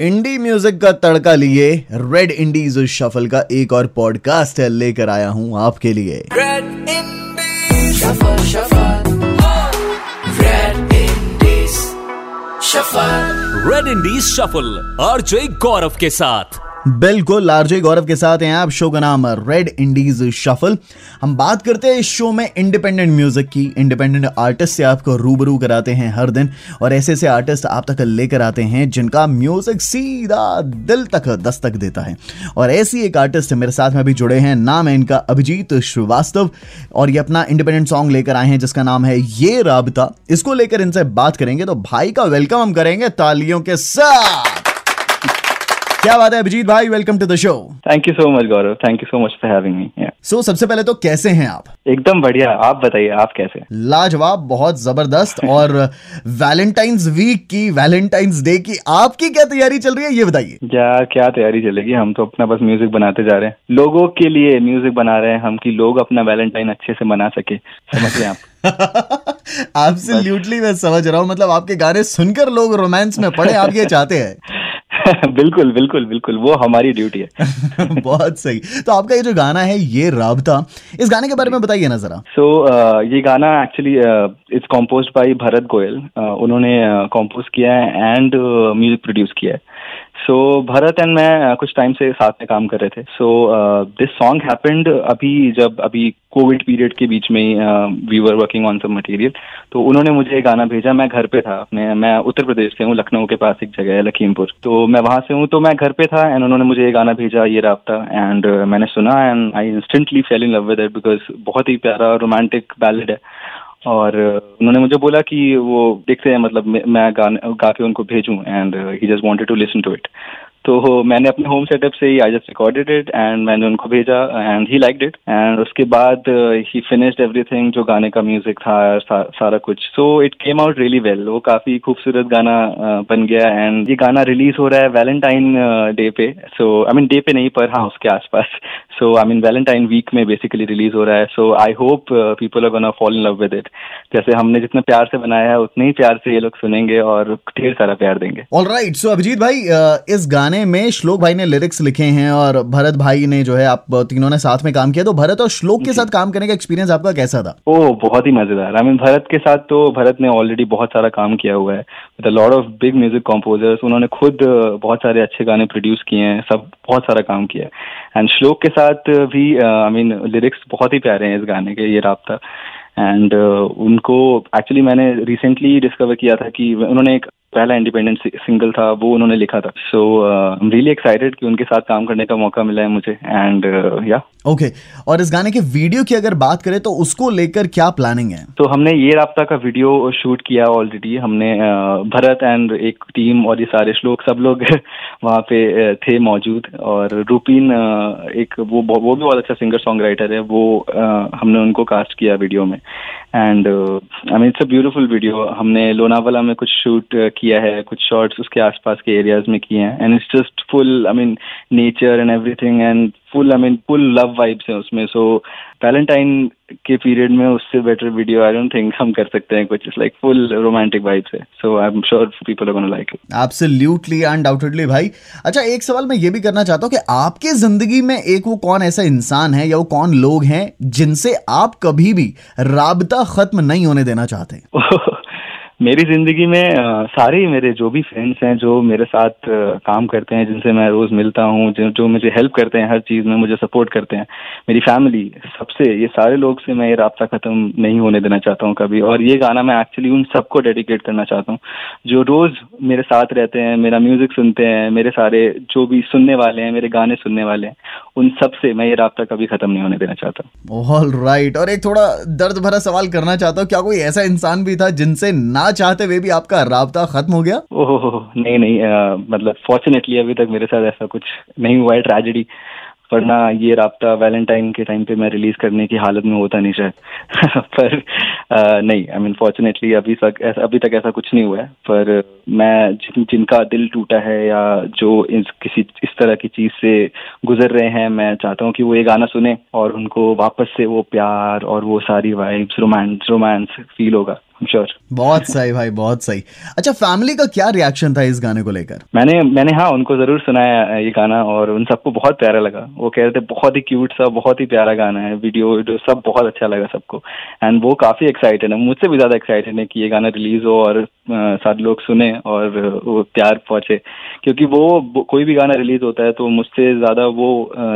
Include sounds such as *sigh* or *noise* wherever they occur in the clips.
Indie music का तड़का लिए red Indies shuffle का एक और पॉडकास्ट लेकर आया हूँ आपके लिए। Red Indies Shuffle, shuffle Red Indies Shuffle Red Indies Shuffle RJ Gaurav के साथ। बिल्कुल आरजे गौरव के साथ हैं आप। शो का नाम रेड इंडीज शफल हम बात करते हैं इस शो में इंडिपेंडेंट म्यूज़िक की। इंडिपेंडेंट आर्टिस्ट से आपको रूबरू कराते हैं हर दिन। और ऐसे ऐसे आर्टिस्ट आप तक लेकर आते हैं, जिनका म्यूज़िक सीधा दिल तक दस्तक देता है। और ऐसी एक आर्टिस्ट मेरे साथ में अभी जुड़े हैं। नाम है इनका अभिजीत श्रीवास्तव। और ये अपना इंडिपेंडेंट सॉन्ग लेकर आए हैं, जिसका नाम है ये राबता। इसको लेकर इनसे बात करेंगे तो भाई का वेलकम हम करेंगे तालियों के साथ। क्या बात है अभिजीत भाई? Welcome to the show thank you so much Gaurav thank you so much for having me so सबसे पहले तो कैसे हैं आप? एकदम बढ़िया। आप बताइए आप कैसे? लाजवाब बहुत ज़बरदस्त और वैलेंटाइंस वीक की वैलेंटाइंस डे की आपकी क्या तैयारी चल रही है ये बताइए। क्या क्या तैयारी चलेगी? हम तो अपना बस म्यूज़िक बनाते जा रहे हैं। लोगों के लिए म्यूज़िक बना रहे हैं हम कि लोग अपना वैलेंटाइन अच्छे से मना सके। समझ आप? *laughs* एब्सोल्युटली मैं समझ रहा हूँ। मतलब आपके गाने सुनकर लोग रोमांस में पड़े आप ये चाहते हैं। *laughs* बिल्कुल बिल्कुल बिल्कुल वो हमारी ड्यूटी है। *laughs* बहुत सही। तो आपका ये जो गाना है ये राबता इस गाने के बारे में बताइए ना जरा। सो so, uh, ये गाना actually it's compose by Bharat Goyal Uh, उन्होंने कॉम्पोज किया है एंड म्यूज़िक प्रोड्यूस किया है। सो भरत एंड मैं uh, कुछ टाइम से साथ में काम कर रहे थे। सो दिस सॉन्ग हैपेंड अभी जब अभी कोविड पीरियड के बीच में we were working on some material तो उन्होंने मुझे ये गाना भेजा मैं घर पे था अपने मैं उत्तर प्रदेश से हूँ लखनऊ के पास एक जगह है लखीमपुर। तो मैं वहाँ से हूँ तो मैं घर पे था एंड उन्होंने मुझे ये गाना भेजा ये राबता। एंड मैंने सुना and I instantly fell in love with it because बहुत ही प्यारा रोमांटिक बैलेड है। और उन्होंने मुझे बोला कि वो देखते हैं मतलब मैं- गा के उनको भेजूं and he just wanted to listen to it तो मैंने अपने होम सेटअप से ही I just recorded it and मैंने उनको भेजा and he liked it and उसके बाद ही फिनिश्ड एवरीथिंग जो गाने का म्यूज़िक था सा, सारा कुछ। So it came out really well वो काफ़ी खूबसूरत गाना uh, बन गया एंड ये गाना रिलीज़ हो रहा है वैलेंटाइन डे पे। सो आई मीन डे पे नहीं पर हाँ उसके आसपास। So I mean Valentine week में बेसिकली रिलीज़ हो रहा है। So I hope people are gonna fall in love with it जैसे हमने जितना प्यार से बनाया है उतने ही प्यार से ये लोग सुनेंगे और ढेर सारा प्यार देंगे। ऑल राइट सो अभिजीत भाई इस गाने में श्लोक भाई ने लिरिक्स लिखे हैं और भरत भाई ने जो है आप तीनों ने साथ में काम किया। तो भरत और श्लोक के साथ काम करने का एक्सपीरियंस आपका कैसा था? ओह बहुत ही मज़ेदार। आई मीन भरत के साथ तो भरत ने ऑलरेडी बहुत सारा काम किया हुआ है। With a lot of big music composers उन्होंने खुद बहुत सारे अच्छे गाने प्रोड्यूस किए हैं सब बहुत सारा काम किया है। एंड श्लोक के साथ भी आई मीन लिरिक्स बहुत ही प्यारे हैं इस गाने के ये राबता। एंड uh, उनको एक्चुअली मैंने रिसेंटली डिस्कवर किया था कि उन्होंने एक पहला इंडिपेंडेंट सिंगल था वो उन्होंने लिखा था। So I am really excited कि उनके साथ काम करने का मौका मिला है मुझे एंड या ओके और इस गाने के वीडियो की अगर बात करें तो उसको लेकर क्या प्लानिंग है? तो हमने ये राबता का वीडियो शूट किया ऑलरेडी हमने अ, भरत एंड एक टीम और ये सारे श्लोक सब लोग *laughs* वहाँ पे थे मौजूद। और रूपीन अ, एक वो वो भी बहुत अच्छा सिंगर सॉन्ग राइटर है। वो अ, हमने उनको कास्ट किया वीडियो में। And I mean it's a beautiful video हमने लोनावाला में कुछ शूट किया है, कुछ शॉर्ट्स उसके आसपास के एरियाज़ में किए हैं. And it's just full I mean nature and everything and full I mean full love vibes हैं उसमें. सो वैलेंटाइन के पीरियड में उससे better video I don't think हम कर सकते हैं कुछ. लाइक फुल रोमांटिक वाइब्स है. So I am sure people are gonna like it absolutely undoubtedly भाई. अच्छा एक सवाल मैं ये भी करना चाहता हूँ कि आपके ज़िंदगी में एक वो कौन ऐसा इंसान है या वो कौन लोग हैं जिनसे आप कभी भी राबता खत्म नहीं होने देना चाहते? *laughs* मेरी ज़िंदगी में सारे ही मेरे जो भी फ्रेंड्स हैं, जो मेरे साथ काम करते हैं, जिनसे मैं रोज मिलता हूँ, जो जो मुझे हेल्प करते हैं, हर चीज़ में मुझे सपोर्ट करते हैं, मेरी फैमिली सबसे, ये सारे लोग से मैं ये रास्ता खत्म नहीं होने देना चाहता हूँ कभी। और ये गाना मैं एक्चुअली उन सबको डेडिकेट करना चाहता हूँ, जो रोज मेरे साथ रहते हैं, मेरा म्यूज़िक सुनते हैं, मेरे सारे जो भी सुनने वाले हैं, मेरे गाने सुनने वाले हैं उन सबसे मैं ये रास्ता कभी खत्म नहीं होने देना चाहता। ऑल राइट और एक थोड़ा दर्द भरा सवाल करना चाहता हूँ क्या कोई ऐसा इंसान भी था जिनसे ना चाहते हुए भी आपका राबता खत्म हो गया? ओह नहीं नहीं आ, मतलब फॉर्चुनेटली अभी तक मेरे साथ ऐसा कुछ नहीं हुआ है ट्रेजेडी वरना ये राबता वैलेंटाइन के टाइम पे मैं रिलीज़ करने की हालत में होता नहीं शायद। *laughs* पर अ, नहीं आई मीन फॉर्चुनेटली अभी तक अभी तक ऐसा कुछ नहीं हुआ है। पर मैं जिन जिनका दिल टूटा है या जो इस किसी इस तरह की चीज़ से गुजर रहे हैं मैं चाहता हूँ कि वो ये गाना सुने और उनको वापस से वो प्यार और वो सारी वाइब्स रोमांस रोमांस फील होगा। श्योर बहुत *laughs* सही भाई बहुत सही। अच्छा फैमिली का क्या रिएक्शन था इस गाने को लेकर? मैंने मैंने हाँ उनको ज़रूर सुनाया ये गाना और उन सबको बहुत प्यारा लगा। वो कह रहे थे बहुत ही क्यूट सा बहुत ही प्यारा गाना है वीडियो वीडियो सब बहुत अच्छा लगा सबको. एंड वो काफ़ी एक्साइटेड है। मुझसे भी ज़्यादा एक्साइटेड है कि ये गाना रिलीज़ हो और सारे लोग सुने और वो प्यार पहुँचे। क्योंकि वो कोई भी गाना रिलीज़ होता है तो मुझसे ज़्यादा वो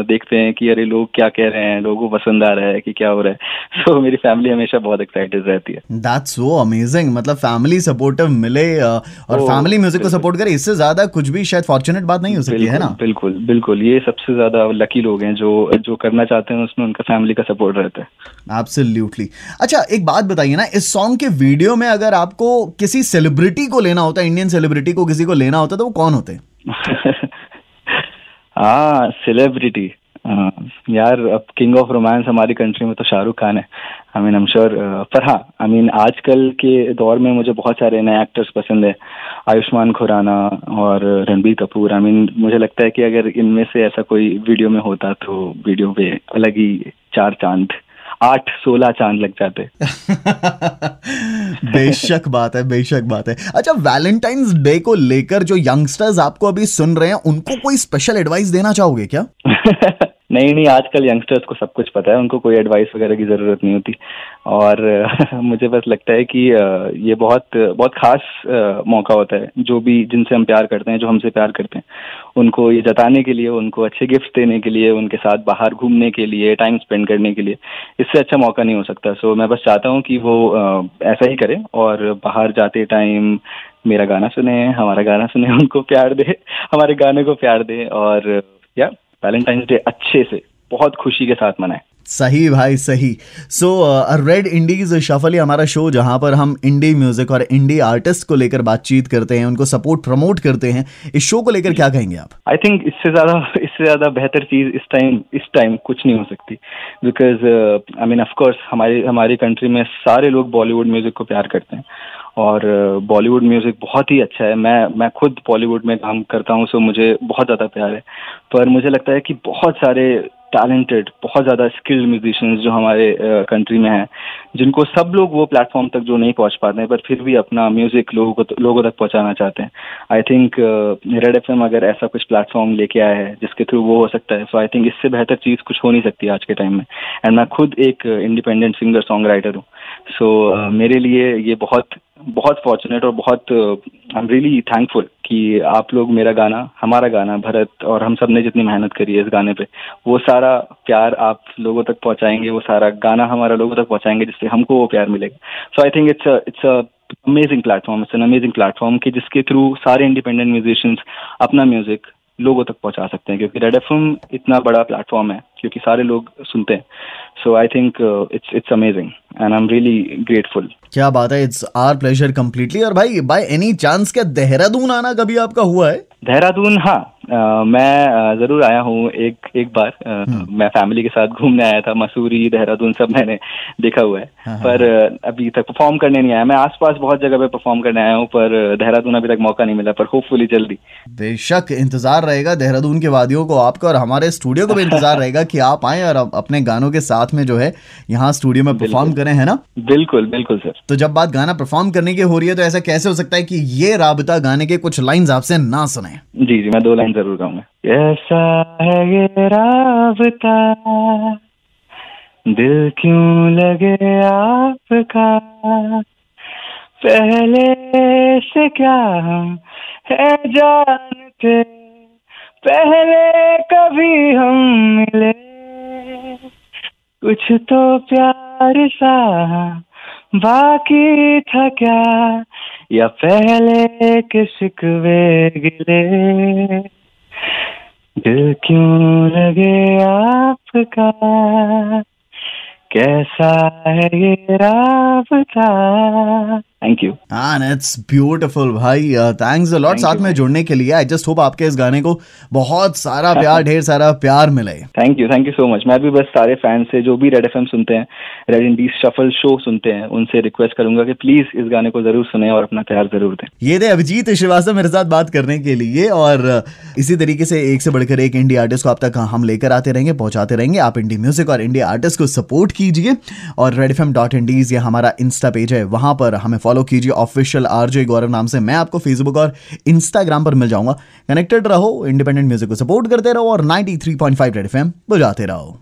देखते हैं कि अरे लोग क्या कह रहे हैं लोगों को पसंद आ रहा है कि क्या हो रहा है। सो *laughs* so, मेरी फैमिली हमेशा बहुत एक्साइटेड रहती है। दैट्स सो अमेजिंग मतलब फैमिली सपोर्टिव मिले और फैमिली म्यूज़िक को सपोर्ट करे इससे ज़्यादा कुछ भी शायद फॉर्चुनेट बात नहीं हो सकती है ना? बिल्कुल बिल्कुल। ये सबसे ज़्यादा लकी लोग हैं जो जो करना चाहते हैं उसमें उनका फैमिली का सपोर्ट रहता है। एब्सोल्युटली अच्छा एक बात बताइए ना इस सॉन्ग के वीडियो में अगर आपको किसी सेलिब्रिटी को लेना होता है इंडियन सेलिब्रिटी को किसी को लेना होता है तो वो कौन होते *laughs* हाँ? सेलिब्रिटी यार अब किंग ऑफ़ रोमांस हमारी कंट्री में तो शाहरुख खान है। आई मीन एम श्योर पर हाँ आई मीन आजकल के दौर में मुझे बहुत सारे नए एक्टर्स पसंद है। आयुष्मान खुराना और Ranbir Kapoor. I I mean mean, मुझे लगता है कि अगर इनमें से ऐसा कोई वीडियो में होता तो वीडियो पे अलग ही चार चाँद आठ सोलह चाँद लग जाते। *laughs* बेशक बात है बेशक बात है। अच्छा वैलेंटाइंस डे को लेकर जो यंगस्टर्स आपको अभी सुन रहे हैं उनको कोई स्पेशल एडवाइस देना चाहोगे क्या? *laughs* नहीं नहीं, आजकल यंगस्टर्स को सब कुछ पता है, उनको कोई एडवाइस वगैरह की ज़रूरत नहीं होती। और, *laughs* मुझे बस लगता है कि ये बहुत बहुत खास मौका होता है। जो भी, जिनसे हम प्यार करते हैं, जो हमसे प्यार करते हैं, उनको ये जताने के लिए, उनको अच्छे गिफ्ट देने के लिए, उनके साथ बाहर घूमने के लिए टाइम स्पेंड करने के लिए, इससे अच्छा मौका नहीं हो सकता। सो मैं बस चाहता हूँ कि वो ऐसा ही करें और बाहर जाते टाइम मेरा गाना सुने, हमारा गाना सुने, *laughs* उनको प्यार दे, हमारे गाने को प्यार दे और वैलेंटाइंस डे अच्छे से बहुत खुशी के साथ मनाए। सही भाई सही। सो रेड इंडीज शफली हमारा शो जहाँ पर हम इंडी म्यूज़िक और इंडी आर्टिस्ट को लेकर बातचीत करते हैं उनको सपोर्ट प्रमोट करते हैं इस शो को लेकर क्या कहेंगे आप? आई थिंक इससे ज़्यादा इससे ज़्यादा बेहतर चीज़ इस टाइम इस टाइम कुछ नहीं हो सकती। बिकॉज़ आई मीन ऑफकोर्स हमारी हमारी कंट्री में सारे लोग बॉलीवुड म्यूज़िक को प्यार करते हैं। और बॉलीवुड म्यूज़िक बहुत ही अच्छा है। मैं मैं खुद बॉलीवुड में काम करता हूँ सो मुझे बहुत ज़्यादा प्यार है। पर मुझे लगता है कि बहुत सारे टैलेंटेड बहुत ज़्यादा स्किल्ड म्यूजिशियंस जो हमारे कंट्री में हैं, जिनको सब लोग वो प्लेटफॉर्म तक जो नहीं पहुँच पाते हैं, पर फिर भी अपना म्यूज़िक लोगों को, लोगों तक पहुंचाना चाहते हैं। आई थिंक रेड एफ़ अगर ऐसा कुछ प्लेटफॉर्म लेके आया है, जिसके थ्रू वो हो सकता है सो आई थिंक इससे बेहतर चीज़ कुछ हो नहीं सकती आज के टाइम में। एंड मैं खुद एक इंडिपेंडेंट सिंगर सॉन्ग राइटर हूँ सो मेरे लिए ये बहुत बहुत फॉर्चुनेट और बहुत आई एम रियली थैंकफुल कि आप लोग मेरा गाना, हमारा गाना, भरत और हम सबने जितनी मेहनत करी है इस गाने पे, वो सारा प्यार आप लोगों तक पहुंचाएँगे, वो सारा गाना हमारा लोगों तक पहुंचाएँगे जिससे हमको वो प्यार मिलेगा। So I think it's it's a amazing platform it's an amazing platform कि जिसके थ्रू सारे इंडिपेंडेंट म्यूजिशियंस अपना म्यूज़िक लोगों तक पहुँचा सकते हैं क्योंकि रेड एफएम इतना बड़ा प्लेटफॉर्म है क्योंकि सारे लोग सुनते हैं। So I think it's it's amazing and I am really grateful क्या बात है इट्स आर प्लेजर कम्प्लीटली और भाई बाय एनी चांस क्या देहरादून आना कभी आपका हुआ है? देहरादून हाँ मैं ज़रूर आया हूँ एक एक बार। हम्म। मैं फैमिली के साथ घूमने आया था मसूरी देहरादून सब मैंने देखा हुआ है। हाँ, हाँ। पर। अभी तक परफॉर्म करने नहीं आया। मैं आसपास बहुत जगह पे परफॉर्म करने आया हूँ पर देहरादून अभी तक मौका नहीं मिला पर होपफुली जल्दी। बेशक इंतज़ार रहेगा देहरादून के वादियों को आपका और हमारे स्टूडियो को भी इंतज़ार रहेगा की आप आए और अपने गानों के साथ में जो है यहाँ स्टूडियो में परफॉर्म करें है ना? बिल्कुल बिल्कुल सर तो जब बात गाना परफॉर्म करने की हो रही है तो ऐसा कैसे हो सकता है की ये राबता गाने के कुछ लाइन आपसे ना सुने? जी जी मैं दो लाइन ज़रूर गाऊँगा। कैसा है ये राबता, दिल क्यों लगे आपका? पहले से क्या हम है जानते, पहले कभी हम मिले। कुछ तो प्यार सा बाकी था क्या, या पहले के शिकवे गिले? दिल क्यों लगे आपका? कैसा है ये Raabta thank you and it's beautiful भाई थैंक्स अ लॉट साथ में जुड़ने के लिए आई जस्ट होप आपके इस गाने को बहुत सारा *laughs* प्यार ढेर सारा प्यार मिले। Thank you thank you so much मैं भी बस सारे फैंस से जो भी रेड एफ़ सुनते हैं रेड इंडीज शफल शो सुनते हैं उनसे रिक्वेस्ट करूँगा कि प्लीज़ इस गाने को ज़रूर सुने और अपना प्यार ज़रूर दें। ये थे अभिजीत श्रीवास्तव मेरे साथ बात करने के लिए और इसी तरीके से एक से बढ़कर एक इंडिया आर्टिस्ट को आप तक हम लेकर आते रहेंगे पहुंचाते रहेंगे। आप इंडी म्यूज़िक और इंडिया आर्टिस्ट को सपोर्ट कीजिए और Red F M dot Indies ये हमारा इंस्टा पेज है वहाँ पर हमें फॉलो कीजिए ऑफिशियल आरजे गौरव नाम से। मैं आपको फेसबुक और इंस्टाग्राम पर मिल जाऊँगा। कनेक्टेड रहो इंडिपेंडेंट म्यूज़िक को सपोर्ट करते रहो और 93.5 रेड फाइव बजाते रहो।